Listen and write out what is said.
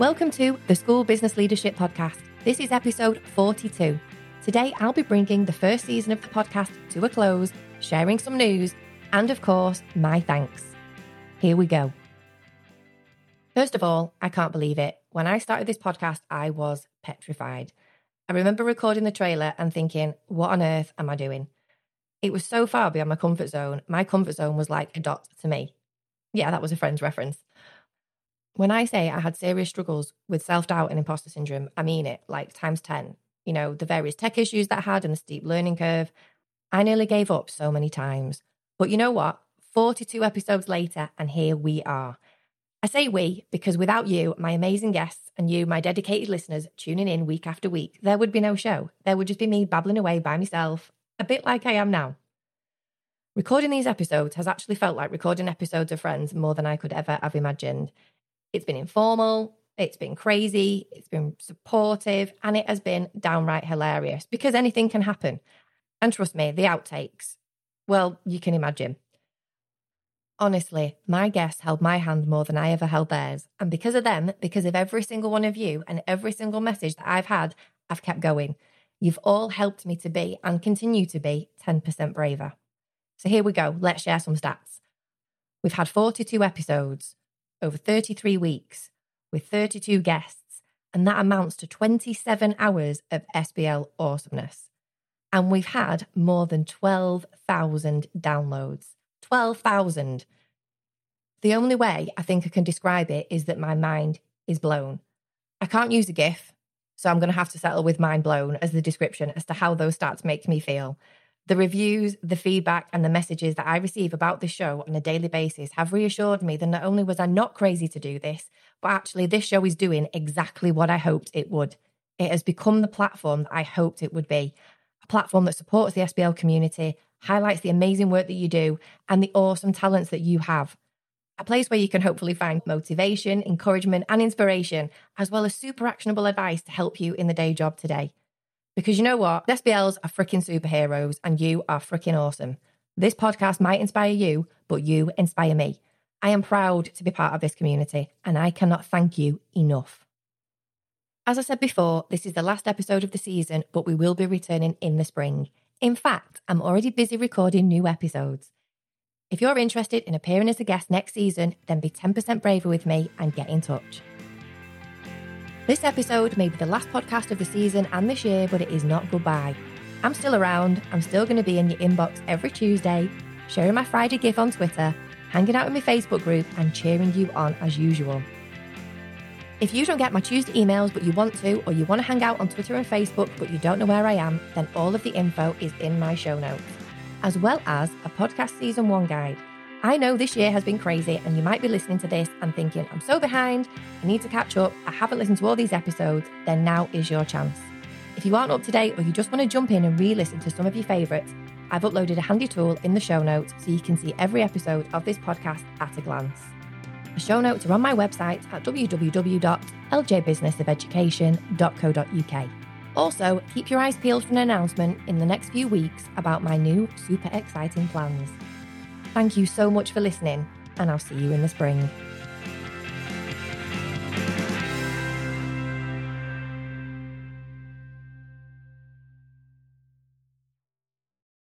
Welcome to the School Business Leadership Podcast. This is episode 42. Today, I'll be bringing the first season of the podcast to a close, sharing some news, and of course, my thanks. Here we go. First of all, I can't believe it. When I started this podcast, I was petrified. I remember recording the trailer and thinking, what on earth am I doing? It was so far beyond my comfort zone. My comfort zone was like a dot to me. Yeah, that was a Friends reference. When I say I had serious struggles with self doubt and imposter syndrome, I mean it like times 10. You know, the various tech issues that I had and the steep learning curve. I nearly gave up so many times. But you know what? 42 episodes later, and here we are. I say we because without you, my amazing guests, and you, my dedicated listeners, tuning in week after week, there would be no show. There would just be me babbling away by myself, a bit like I am now. Recording these episodes has actually felt like recording episodes of Friends more than I could ever have imagined. It's been informal, it's been crazy, it's been supportive, and it has been downright hilarious because anything can happen. And trust me, the outtakes, well, you can imagine. Honestly, my guests held my hand more than I ever held theirs. And because of them, because of every single one of you and every single message that I've had, I've kept going. You've all helped me to be and continue to be 10% braver. So here we go. Let's share some stats. We've had 42 episodes over 33 weeks with 32 guests, and that amounts to 27 hours of SBL awesomeness. And we've had more than 12,000 downloads. 12,000. The only way I think I can describe it is that my mind is blown. I can't use a GIF, so I'm going to have to settle with mind blown as the description as to how those stats make me feel. The reviews, the feedback, and the messages that I receive about this show on a daily basis have reassured me that not only was I not crazy to do this, but actually this show is doing exactly what I hoped it would. It has become the platform that I hoped it would be a platform that supports the SBL community, highlights the amazing work that you do, and the awesome talents that you have. A place where you can hopefully find motivation, encouragement, and inspiration, as well as super actionable advice to help you in the day job today. Because you know what? SBLs are freaking superheroes and you are freaking awesome. This podcast might inspire you, but you inspire me. I am proud to be part of this community and I cannot thank you enough. As I said before, this is the last episode of the season, but we will be returning in the spring. In fact, I'm already busy recording new episodes. If you're interested in appearing as a guest next season, then be 10% braver with me and get in touch. This episode may be the last podcast of the season and this year, but it is not goodbye. I'm still around. I'm still going to be in your inbox every Tuesday, sharing my Friday GIF on Twitter, hanging out in my Facebook group, and cheering you on as usual. If you don't get my Tuesday emails but you want to, or you want to hang out on Twitter and Facebook but you don't know where I am, then all of the info is in my show notes, as well as a podcast season one guide I know this year has been crazy, and you might be listening to this and thinking, I'm so behind, I need to catch up, I haven't listened to all these episodes, then now is your chance. If you aren't up to date or you just want to jump in and re listen to some of your favourites, I've uploaded a handy tool in the show notes so you can see every episode of this podcast at a glance. The show notes are on my website at www.ljbusinessofeducation.co.uk. Also, keep your eyes peeled for an announcement in the next few weeks about my new super exciting plans. Thank you so much for listening, and I'll see you in the spring.